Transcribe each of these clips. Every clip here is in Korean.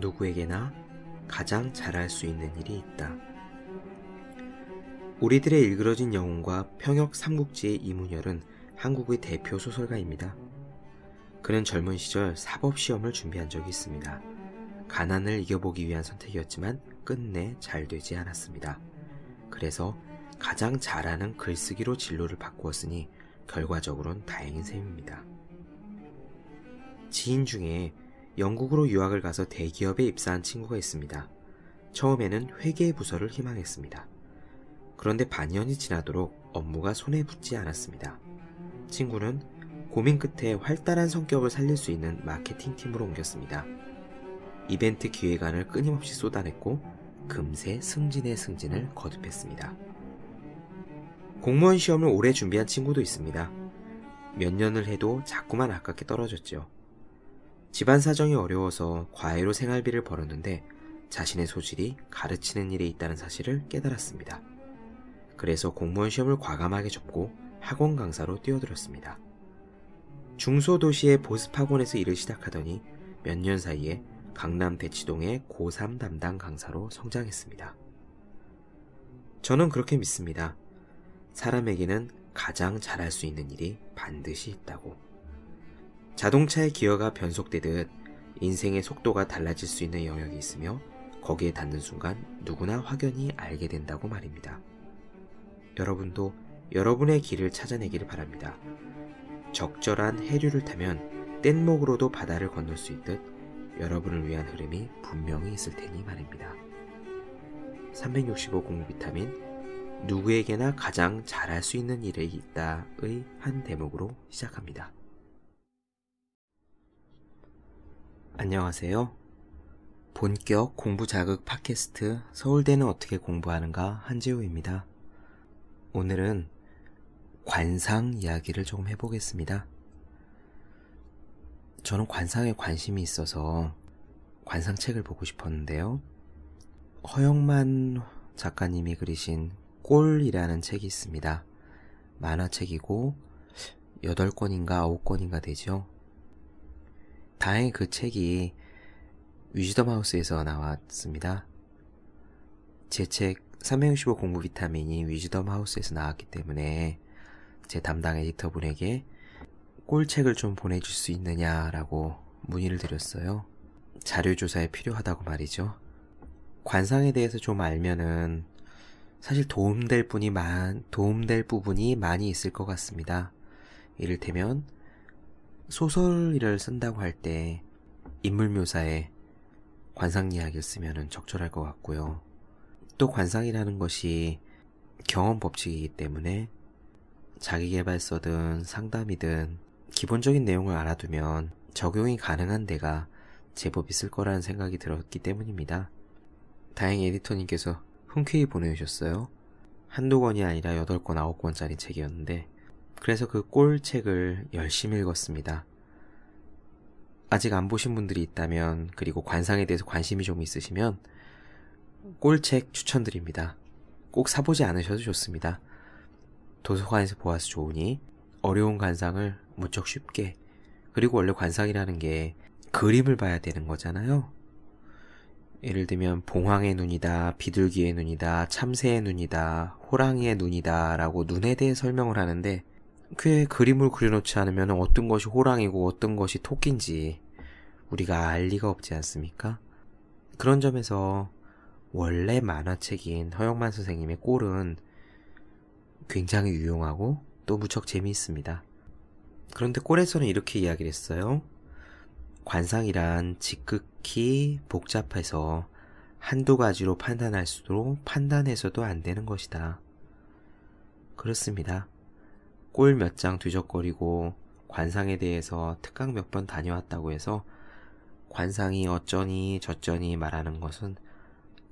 누구에게나 가장 잘할 수 있는 일이 있다. 우리들의 일그러진 영웅과 평역 삼국지의 이문열은 한국의 대표 소설가입니다. 그는 젊은 시절 사법시험을 준비한 적이 있습니다. 가난을 이겨보기 위한 선택이었지만 끝내 잘 되지 않았습니다. 그래서 가장 잘하는 글쓰기로 진로를 바꾸었으니 결과적으로는 다행인 셈입니다. 지인 중에 영국으로 유학을 가서 대기업에 입사한 친구가 있습니다. 처음에는 회계 부서를 희망했습니다. 그런데 반년이 지나도록 업무가 손에 붙지 않았습니다. 친구는 고민 끝에 활달한 성격을 살릴 수 있는 마케팅 팀으로 옮겼습니다. 이벤트 기획안을 끊임없이 쏟아냈고 금세 승진의 승진을 거듭했습니다. 공무원 시험을 오래 준비한 친구도 있습니다. 몇 년을 해도 자꾸만 아깝게 떨어졌죠. 집안 사정이 어려워서 과외로 생활비를 벌었는데 자신의 소질이 가르치는 일에 있다는 사실을 깨달았습니다. 그래서 공무원 시험을 과감하게 접고 학원 강사로 뛰어들었습니다. 중소도시의 보습학원에서 일을 시작하더니 몇 년 사이에 강남 대치동의 고3 담당 강사로 성장했습니다. 저는 그렇게 믿습니다. 사람에게는 가장 잘할 수 있는 일이 반드시 있다고. 자동차의 기어가 변속되듯 인생의 속도가 달라질 수 있는 영역이 있으며 거기에 닿는 순간 누구나 확연히 알게 된다고 말입니다. 여러분도 여러분의 길을 찾아내기를 바랍니다. 적절한 해류를 타면 뗏목으로도 바다를 건널 수 있듯 여러분을 위한 흐름이 분명히 있을 테니 말입니다. 365 공비타민 누구에게나 가장 잘할 수 있는 일이 있다의 한 대목으로 시작합니다. 안녕하세요. 본격 공부 자극 팟캐스트 서울대는 어떻게 공부하는가 한지우입니다. 오늘은 관상 이야기를 조금 해보겠습니다. 저는 관상에 관심이 있어서 관상책을 보고 싶었는데요. 허영만 작가님이 그리신 꼴이라는 책이 있습니다. 만화책이고 8권인가 9권인가 되죠. 다행히 그 책이 위즈덤 하우스에서 나왔습니다. 제 책 365 공부 비타민이 위즈덤 하우스에서 나왔기 때문에 제 담당 에디터분에게 꼴책을 좀 보내줄 수 있느냐라고 문의를 드렸어요. 자료조사에 필요하다고 말이죠. 관상에 대해서 좀 알면은 사실 도움될 분이 많, 도움될 부분이 많이 있을 것 같습니다. 이를테면 소설을 쓴다고 할 때 인물 묘사에 관상 이야기를 쓰면 적절할 것 같고요. 또 관상이라는 것이 경험 법칙이기 때문에 자기개발서든 상담이든 기본적인 내용을 알아두면 적용이 가능한 데가 제법 있을 거라는 생각이 들었기 때문입니다. 다행히 에디터님께서 흔쾌히 보내주셨어요. 한두 권이 아니라 8권, 9권짜리 책이었는데, 그래서 그 꼴책을 열심히 읽었습니다. 아직 안 보신 분들이 있다면, 그리고 관상에 대해서 관심이 좀 있으시면, 꼴책 추천드립니다. 꼭 사보지 않으셔도 좋습니다. 도서관에서 보아서 좋으니, 어려운 관상을 무척 쉽게, 그리고 원래 관상이라는 게 그림을 봐야 되는 거잖아요. 예를 들면 봉황의 눈이다, 비둘기의 눈이다, 참새의 눈이다, 호랑이의 눈이다 라고 눈에 대해 설명을 하는데 그에 그림을 그려놓지 않으면 어떤 것이 호랑이고 어떤 것이 토끼인지 우리가 알 리가 없지 않습니까? 그런 점에서 원래 만화책인 허영만 선생님의 꼴은 굉장히 유용하고 또 무척 재미있습니다. 그런데 꼴에서는 이렇게 이야기를 했어요. 관상이란 지극히 복잡해서 한두 가지로 판단할 수도 판단해서도 안 되는 것이다. 그렇습니다. 꼴 몇 장 뒤적거리고 관상에 대해서 특강 몇 번 다녀왔다고 해서 관상이 어쩌니 저쩌니 말하는 것은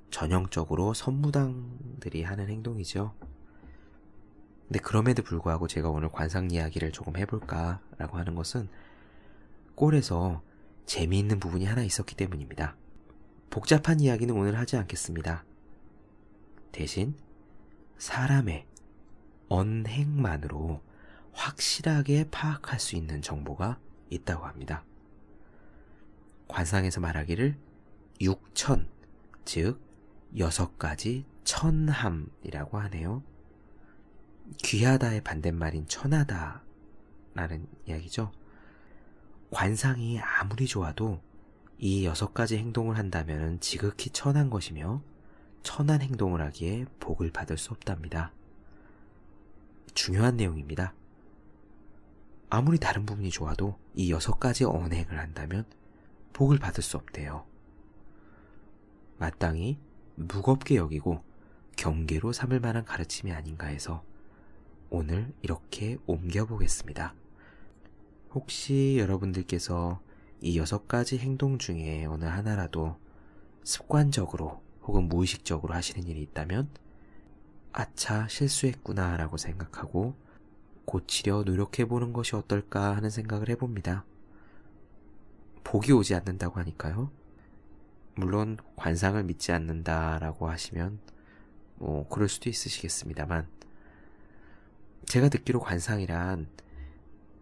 전형적으로 선무당들이 하는 행동이죠. 근데 그럼에도 불구하고 제가 오늘 관상 이야기를 조금 해볼까라고 하는 것은 꼴에서 재미있는 부분이 하나 있었기 때문입니다. 복잡한 이야기는 오늘 하지 않겠습니다. 대신 사람의 언행만으로 확실하게 파악할 수 있는 정보가 있다고 합니다. 관상에서 말하기를 육천, 즉 여섯 가지 천함이라고 하네요. 귀하다의 반대말인 천하다라는 이야기죠. 관상이 아무리 좋아도 이 여섯 가지 행동을 한다면 지극히 천한 것이며 천한 행동을 하기에 복을 받을 수 없답니다. 중요한 내용입니다. 아무리 다른 부분이 좋아도 이 여섯 가지 언행을 한다면 복을 받을 수 없대요. 마땅히 무겁게 여기고 경계로 삼을 만한 가르침이 아닌가 해서 오늘 이렇게 옮겨보겠습니다. 혹시 여러분들께서 이 여섯 가지 행동 중에 어느 하나라도 습관적으로 혹은 무의식적으로 하시는 일이 있다면 아차 실수했구나 라고 생각하고 고치려 노력해보는 것이 어떨까 하는 생각을 해봅니다. 복이 오지 않는다고 하니까요. 물론 관상을 믿지 않는다라고 하시면 뭐 그럴 수도 있으시겠습니다만 제가 듣기로 관상이란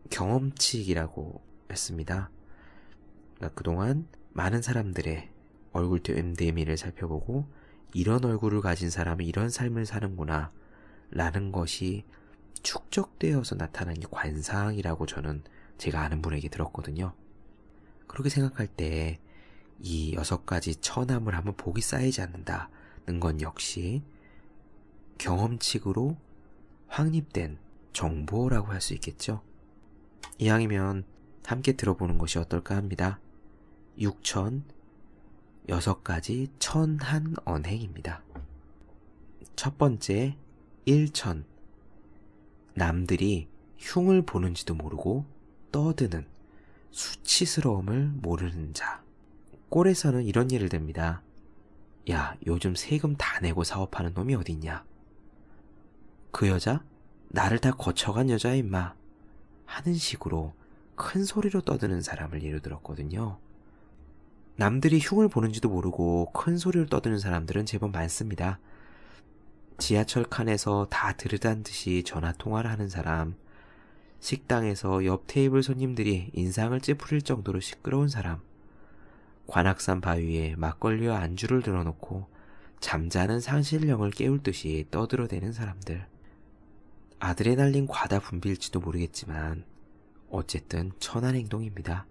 경험치이라고 했습니다. 그러니까 그동안 많은 사람들의 얼굴 됨됨이를 살펴보고 이런 얼굴을 가진 사람은 이런 삶을 사는구나 라는 것이 축적되어서 나타난 게 관상이라고 저는 제가 아는 분에게 들었거든요. 그렇게 생각할 때 이 여섯 가지 처남을 하면 복이 쌓이지 않는다는 건 역시 경험칙으로 확립된 정보라고 할 수 있겠죠. 이왕이면 함께 들어보는 것이 어떨까 합니다. 6천, 여섯 가지 천한 언행입니다. 첫 번째, 1천. 남들이 흉을 보는지도 모르고 떠드는 수치스러움을 모르는 자. 꼴에서는 이런 예를 듭니다. 야, 요즘 세금 다 내고 사업하는 놈이 어딨냐? 그 여자? 나를 다 거쳐간 여자야, 임마. 하는 식으로 큰 소리로 떠드는 사람을 예로 들었거든요. 남들이 흉을 보는지도 모르고 큰 소리를 떠드는 사람들은 제법 많습니다. 지하철 칸에서 다 들으단 듯이 전화 통화를 하는 사람, 식당에서 옆 테이블 손님들이 인상을 찌푸릴 정도로 시끄러운 사람, 관악산 바위에 막걸리와 안주를 들어놓고 잠자는 상실령을 깨울 듯이 떠들어대는 사람들. 아드레날린 과다 분비일지도 모르겠지만 어쨌든 천한 행동입니다.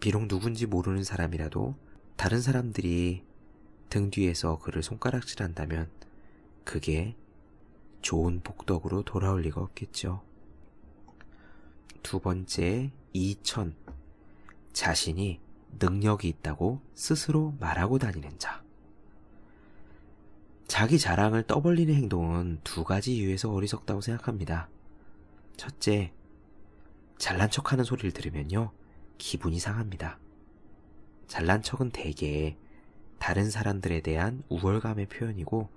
비록 누군지 모르는 사람이라도 다른 사람들이 등 뒤에서 그를 손가락질한다면 그게 좋은 복덕으로 돌아올 리가 없겠죠. 두 번째, 이천. 자신이 능력이 있다고 스스로 말하고 다니는 자. 자기 자랑을 떠벌리는 행동은 두 가지 이유에서 어리석다고 생각합니다. 첫째, 잘난 척 하는 소리를 들으면요, 기분이 상합니다. 잘난 척은 대개 다른 사람들에 대한 우월감의 표현이고,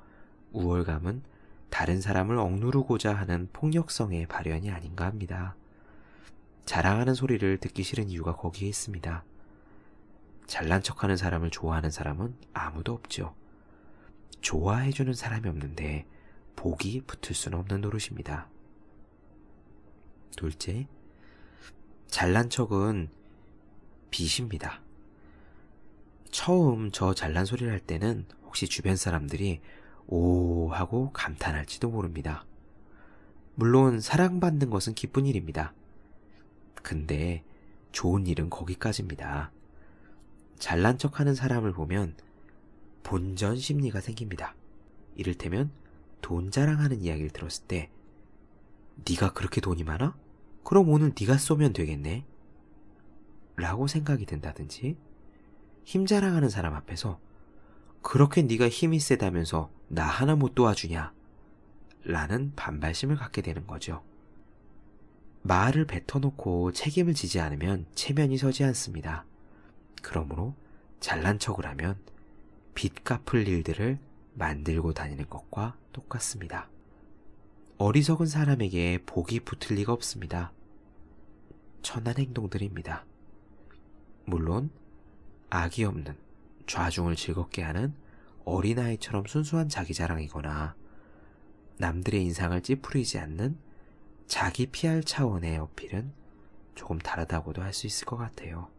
우월감은 다른 사람을 억누르고자 하는 폭력성의 발현이 아닌가 합니다. 자랑하는 소리를 듣기 싫은 이유가 거기에 있습니다. 잘난 척하는 사람을 좋아하는 사람은 아무도 없죠. 좋아해주는 사람이 없는데 복이 붙을 수는 없는 노릇입니다. 둘째, 잘난 척은 빚입니다. 처음 저 잘난 소리를 할 때는 혹시 주변 사람들이 오 하고 감탄할지도 모릅니다. 물론 사랑받는 것은 기쁜 일입니다. 근데 좋은 일은 거기까지입니다. 잘난 척 하는 사람을 보면 본전 심리가 생깁니다. 이를테면 돈 자랑하는 이야기를 들었을 때 네가 그렇게 돈이 많아? 그럼 오늘 네가 쏘면 되겠네. 라고 생각이 든다든지 힘 자랑하는 사람 앞에서 그렇게 네가 힘이 세다면서 나 하나 못 도와주냐? 라는 반발심을 갖게 되는 거죠. 말을 뱉어놓고 책임을 지지 않으면 체면이 서지 않습니다. 그러므로 잘난 척을 하면 빚 갚을 일들을 만들고 다니는 것과 똑같습니다. 어리석은 사람에게 복이 붙을 리가 없습니다. 천한 행동들입니다. 물론 악이 없는 좌중을 즐겁게 하는 어린아이처럼 순수한 자기 자랑이거나 남들의 인상을 찌푸리지 않는 자기 피할 차원의 어필은 조금 다르다고도 할 수 있을 것 같아요.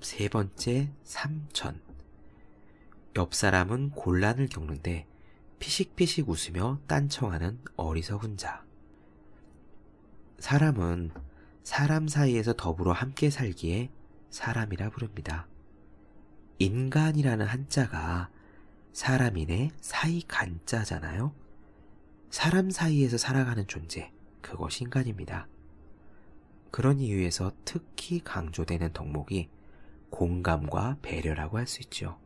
세 번째, 삼천. 옆 사람은 곤란을 겪는데 피식피식 웃으며 딴청하는 어리석은 자. 사람은 사람 사이에서 더불어 함께 살기에 사람이라 부릅니다. 인간이라는 한자가 사람인의 사이 간자잖아요. 사람 사이에서 살아가는 존재, 그것이 인간입니다. 그런 이유에서 특히 강조되는 덕목이 공감과 배려라고 할 수 있죠.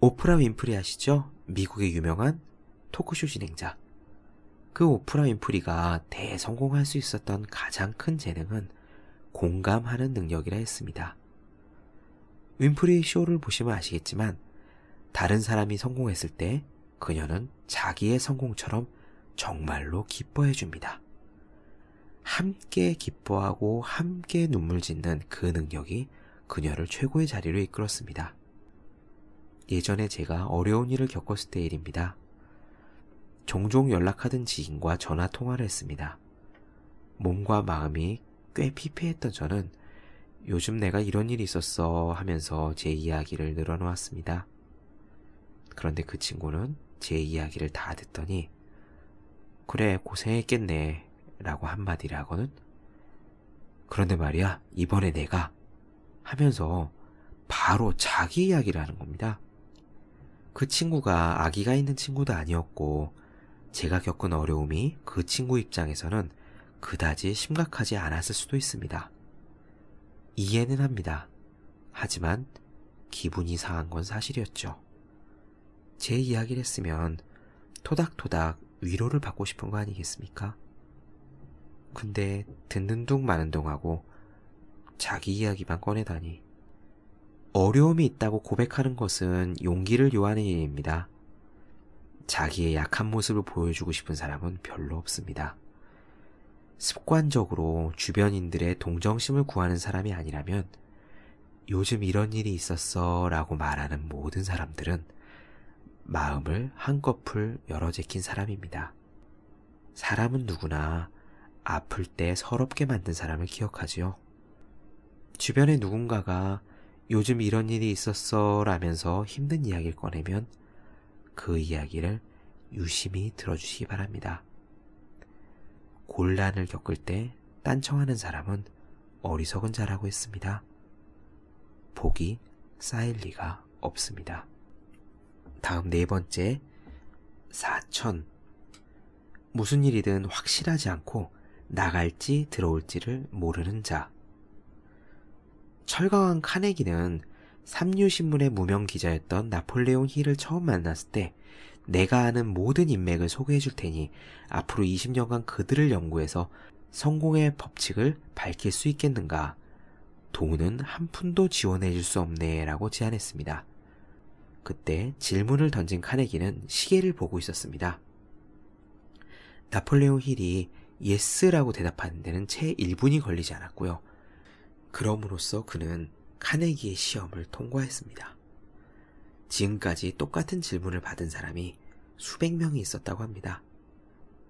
오프라 윈프리 아시죠? 미국의 유명한 토크쇼 진행자. 그 오프라 윈프리가 대성공할 수 있었던 가장 큰 재능은 공감하는 능력이라 했습니다. 윈프리 쇼를 보시면 아시겠지만 다른 사람이 성공했을 때 그녀는 자기의 성공처럼 정말로 기뻐해 줍니다. 함께 기뻐하고 함께 눈물 짓는 그 능력이 그녀를 최고의 자리로 이끌었습니다. 예전에 제가 어려운 일을 겪었을 때 일입니다. 종종 연락하던 지인과 전화 통화를 했습니다. 몸과 마음이 꽤 피폐했던 저는 요즘 내가 이런 일이 있었어 하면서 제 이야기를 늘어놓았습니다. 그런데 그 친구는 제 이야기를 다 듣더니 그래 고생했겠네 라고 한마디를 하고는 그런데 말이야 이번에 내가 하면서 바로 자기 이야기를 하는 겁니다. 그 친구가 아기가 있는 친구도 아니었고 제가 겪은 어려움이 그 친구 입장에서는 그다지 심각하지 않았을 수도 있습니다. 이해는 합니다. 하지만 기분이 상한 건 사실이었죠. 제 이야기를 했으면 토닥토닥 위로를 받고 싶은 거 아니겠습니까? 근데 듣는 둥 마는 둥 하고 자기 이야기만 꺼내다니. 어려움이 있다고 고백하는 것은 용기를 요하는 일입니다. 자기의 약한 모습을 보여주고 싶은 사람은 별로 없습니다. 습관적으로 주변인들의 동정심을 구하는 사람이 아니라면 요즘 이런 일이 있었어 라고 말하는 모든 사람들은 마음을 한꺼풀 열어 제낀 사람입니다. 사람은 누구나 아플 때 서럽게 만든 사람을 기억하지요. 주변에 누군가가 요즘 이런 일이 있었어 라면서 힘든 이야기를 꺼내면 그 이야기를 유심히 들어주시기 바랍니다. 곤란을 겪을 때 딴청하는 사람은 어리석은 자라고 했습니다. 복이 쌓일 리가 없습니다. 다음 네 번째, 사천. 무슨 일이든 확실하지 않고 나갈지 들어올지를 모르는 자. 철강한 카네기는 삼류신문의 무명 기자였던 나폴레옹 힐을 처음 만났을 때 내가 아는 모든 인맥을 소개해 줄 테니 앞으로 20년간 그들을 연구해서 성공의 법칙을 밝힐 수 있겠는가? 돈은 한 푼도 지원해 줄 수 없네 라고 제안했습니다. 그때 질문을 던진 카네기는 시계를 보고 있었습니다. 나폴레옹 힐이 yes라고 대답하는 데는 채 1분이 걸리지 않았고요. 그럼으로써 그는 카네기의 시험을 통과했습니다. 지금까지 똑같은 질문을 받은 사람이 수백 명이 있었다고 합니다.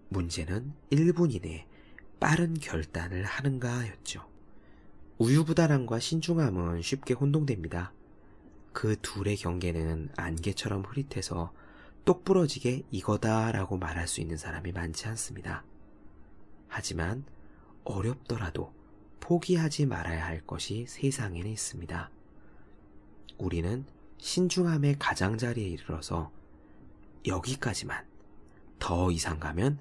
문제는 1분 이내에 빠른 결단을 하는가였죠. 우유부단함과 신중함은 쉽게 혼동됩니다. 그 둘의 경계는 안개처럼 흐릿해서 똑부러지게 이거다라고 말할 수 있는 사람이 많지 않습니다. 하지만 어렵더라도 포기하지 말아야 할 것이 세상에는 있습니다. 우리는 신중함의 가장자리에 이르러서 여기까지만 더 이상 가면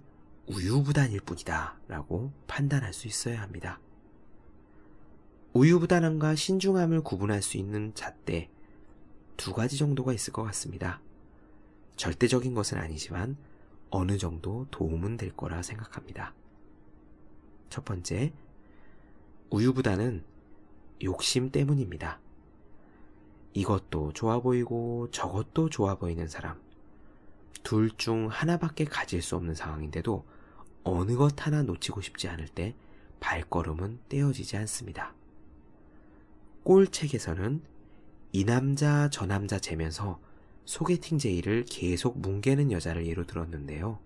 우유부단일 뿐이다 라고 판단할 수 있어야 합니다. 우유부단함과 신중함을 구분할 수 있는 잣대 두 가지 정도가 있을 것 같습니다. 절대적인 것은 아니지만 어느 정도 도움은 될 거라 생각합니다. 첫 번째, 우유보다는 욕심 때문입니다. 이것도 좋아 보이고 저것도 좋아 보이는 사람. 둘 중 하나밖에 가질 수 없는 상황인데도 어느 것 하나 놓치고 싶지 않을 때 발걸음은 떼어지지 않습니다. 꼴책에서는 이 남자 저 남자 재면서 소개팅 제의를 계속 뭉개는 여자를 예로 들었는데요.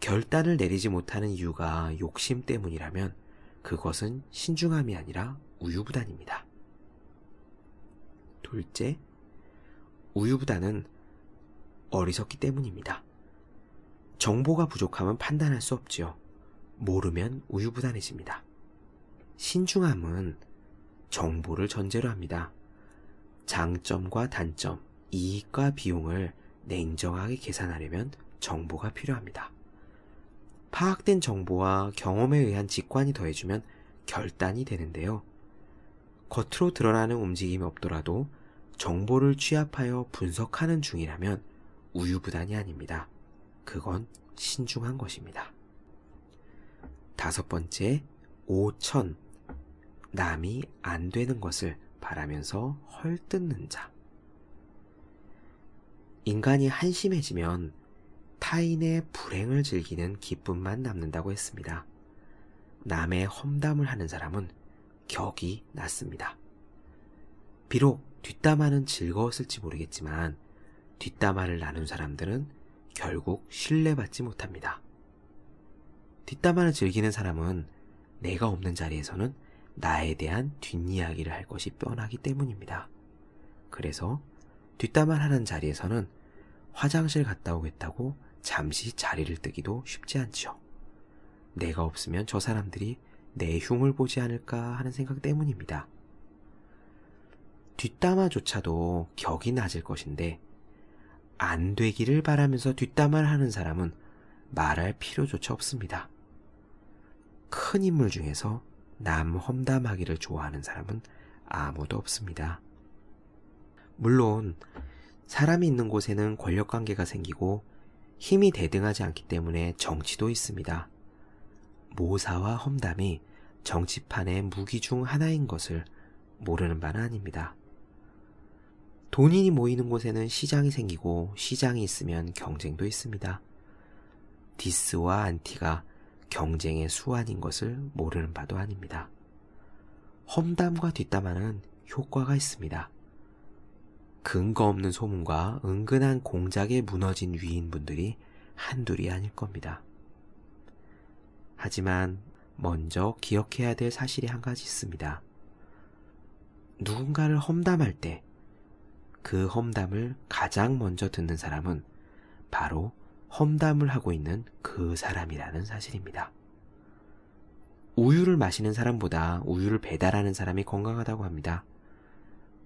결단을 내리지 못하는 이유가 욕심 때문이라면 그것은 신중함이 아니라 우유부단입니다. 둘째, 우유부단은 어리석기 때문입니다. 정보가 부족하면 판단할 수 없지요. 모르면 우유부단해집니다. 신중함은 정보를 전제로 합니다. 장점과 단점, 이익과 비용을 냉정하게 계산하려면 정보가 필요합니다. 파악된 정보와 경험에 의한 직관이 더해주면 결단이 되는데요. 겉으로 드러나는 움직임이 없더라도 정보를 취합하여 분석하는 중이라면 우유부단이 아닙니다. 그건 신중한 것입니다. 다섯 번째, 오천. 남이 안 되는 것을 바라면서 헐뜯는 자. 인간이 한심해지면 타인의 불행을 즐기는 기쁨만 남는다고 했습니다. 남의 험담을 하는 사람은 격이 낮습니다. 비록 뒷담화는 즐거웠을지 모르겠지만 뒷담화를 나눈 사람들은 결국 신뢰받지 못합니다. 뒷담화를 즐기는 사람은 내가 없는 자리에서는 나에 대한 뒷이야기를 할 것이 뻔하기 때문입니다. 그래서 뒷담화를 하는 자리에서는 화장실 갔다 오겠다고 잠시 자리를 뜨기도 쉽지 않죠. 내가 없으면 저 사람들이 내 흉을 보지 않을까 하는 생각 때문입니다. 뒷담화조차도 격이 낮을 것인데 안 되기를 바라면서 뒷담화를 하는 사람은 말할 필요조차 없습니다. 큰 인물 중에서 남 험담하기를 좋아하는 사람은 아무도 없습니다. 물론 사람이 있는 곳에는 권력 관계가 생기고 힘이 대등하지 않기 때문에 정치도 있습니다. 모사와 험담이 정치판의 무기 중 하나인 것을 모르는 바는 아닙니다. 돈이 모이는 곳에는 시장이 생기고 시장이 있으면 경쟁도 있습니다. 디스와 안티가 경쟁의 수완인 것을 모르는 바도 아닙니다. 험담과 뒷담화는 효과가 있습니다. 근거 없는 소문과 은근한 공작에 무너진 위인분들이 한둘이 아닐 겁니다. 하지만 먼저 기억해야 될 사실이 한 가지 있습니다. 누군가를 험담할 때 그 험담을 가장 먼저 듣는 사람은 바로 험담을 하고 있는 그 사람이라는 사실입니다. 우유를 마시는 사람보다 우유를 배달하는 사람이 건강하다고 합니다.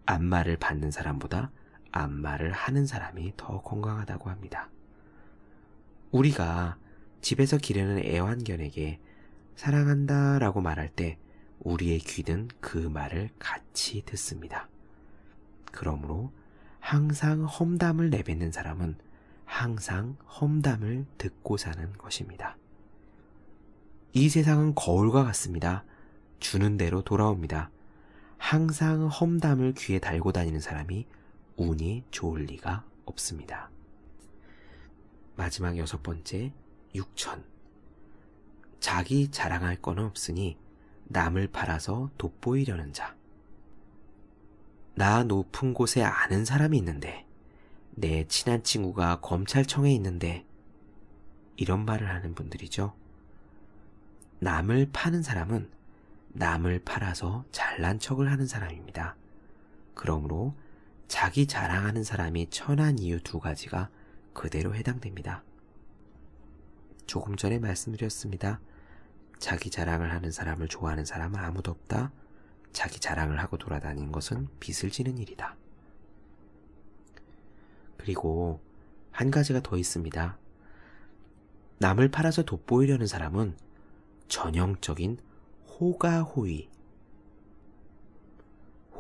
안마를 받는 사람보다 안마를 하는 사람이 더 건강하다고 합니다. 우리가 집에서 기르는 애완견에게 사랑한다 라고 말할 때 우리의 귀는 그 말을 같이 듣습니다. 그러므로 항상 험담을 내뱉는 사람은 항상 험담을 듣고 사는 것입니다. 이 세상은 거울과 같습니다. 주는 대로 돌아옵니다. 항상 험담을 귀에 달고 다니는 사람이 운이 좋을 리가 없습니다. 마지막 여섯 번째, 육천. 자기 자랑할 거는 없으니 남을 팔아서 돋보이려는 자. 나 높은 곳에 아는 사람이 있는데, 내 친한 친구가 검찰청에 있는데, 이런 말을 하는 분들이죠. 남을 파는 사람은 남을 팔아서 잘난 척을 하는 사람입니다. 그러므로 자기 자랑하는 사람이 천한 이유 두 가지가 그대로 해당됩니다. 조금 전에 말씀드렸습니다. 자기 자랑을 하는 사람을 좋아하는 사람은 아무도 없다. 자기 자랑을 하고 돌아다니는 것은 빚을 지는 일이다. 그리고 한 가지가 더 있습니다. 남을 팔아서 돋보이려는 사람은 전형적인 호가호위,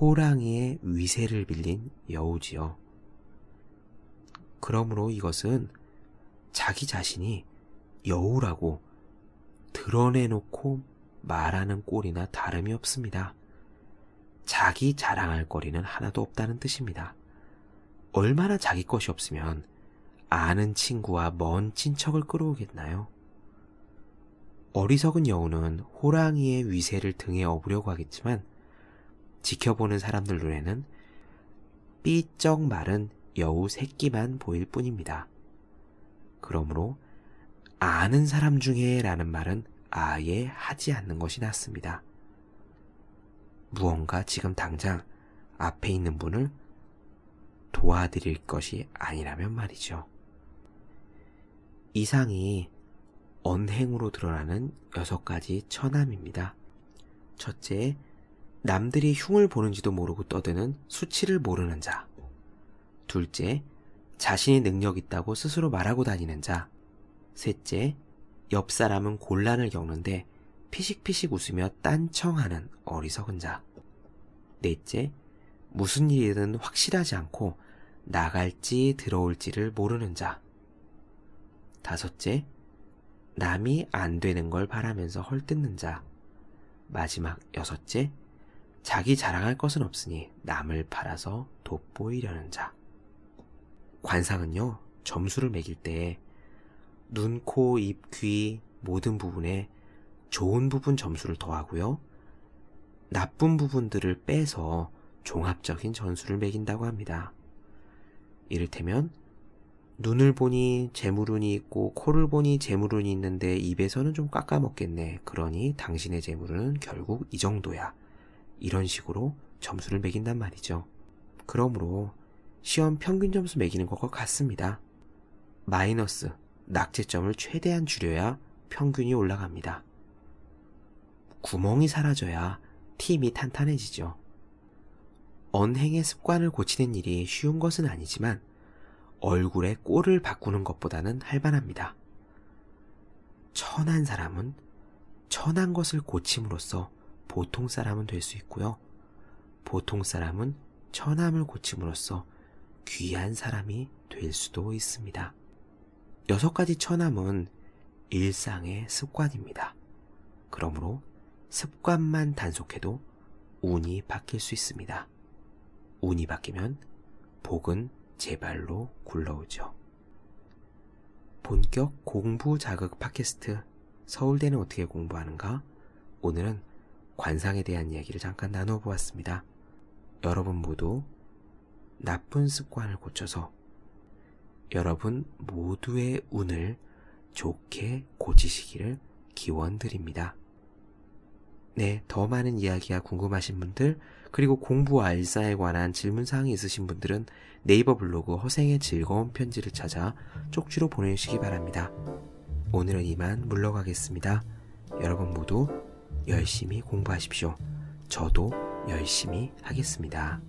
호랑이의 위세를 빌린 여우지요. 그러므로 이것은 자기 자신이 여우라고 드러내놓고 말하는 꼴이나 다름이 없습니다. 자기 자랑할 거리는 하나도 없다는 뜻입니다. 얼마나 자기 것이 없으면 아는 친구와 먼 친척을 끌어오겠나요? 어리석은 여우는 호랑이의 위세를 등에 업으려고 하겠지만 지켜보는 사람들 눈에는 삐쩍 마른 여우 새끼만 보일 뿐입니다. 그러므로 아는 사람 중에 라는 말은 아예 하지 않는 것이 낫습니다. 무언가 지금 당장 앞에 있는 분을 도와드릴 것이 아니라면 말이죠. 이상이 언행으로 드러나는 여섯 가지 처남입니다. 첫째, 남들이 흉을 보는지도 모르고 떠드는 수치를 모르는 자. 둘째, 자신이 능력 있다고 스스로 말하고 다니는 자. 셋째, 옆 사람은 곤란을 겪는데 피식피식 웃으며 딴청하는 어리석은 자. 넷째, 무슨 일이든 확실하지 않고 나갈지 들어올지를 모르는 자. 다섯째, 남이 안 되는 걸 바라면서 헐뜯는 자. 마지막 여섯째, 자기 자랑할 것은 없으니 남을 팔아서 돋보이려는 자. 관상은요, 점수를 매길 때 눈, 코, 입, 귀 모든 부분에 좋은 부분 점수를 더하고요. 나쁜 부분들을 빼서 종합적인 점수를 매긴다고 합니다. 이를테면 눈을 보니 재물운이 있고 코를 보니 재물운이 있는데 입에서는 좀 깎아먹겠네. 그러니 당신의 재물운은 결국 이 정도야. 이런 식으로 점수를 매긴단 말이죠. 그러므로 시험 평균 점수 매기는 것과 같습니다. 마이너스, 낙제점을 최대한 줄여야 평균이 올라갑니다. 구멍이 사라져야 팀이 탄탄해지죠. 언행의 습관을 고치는 일이 쉬운 것은 아니지만 얼굴의 꼴을 바꾸는 것보다는 할만합니다. 천한 사람은 천한 것을 고침으로써 보통 사람은 될 수 있고요. 보통 사람은 천함을 고침으로써 귀한 사람이 될 수도 있습니다. 여섯 가지 천함은 일상의 습관입니다. 그러므로 습관만 단속해도 운이 바뀔 수 있습니다. 운이 바뀌면 복은 제 발로 굴러오죠. 본격 공부 자극 팟캐스트 서울대는 어떻게 공부하는가? 오늘은 관상에 대한 이야기를 잠깐 나누어 보았습니다. 여러분 모두 나쁜 습관을 고쳐서 여러분 모두의 운을 좋게 고치시기를 기원드립니다. 네, 더 많은 이야기가 궁금하신 분들, 그리고 공부와 일상에 관한 질문사항이 있으신 분들은 네이버 블로그 허생의 즐거운 편지를 찾아 쪽지로 보내주시기 바랍니다. 오늘은 이만 물러가겠습니다. 여러분 모두 열심히 공부하십시오. 저도 열심히 하겠습니다.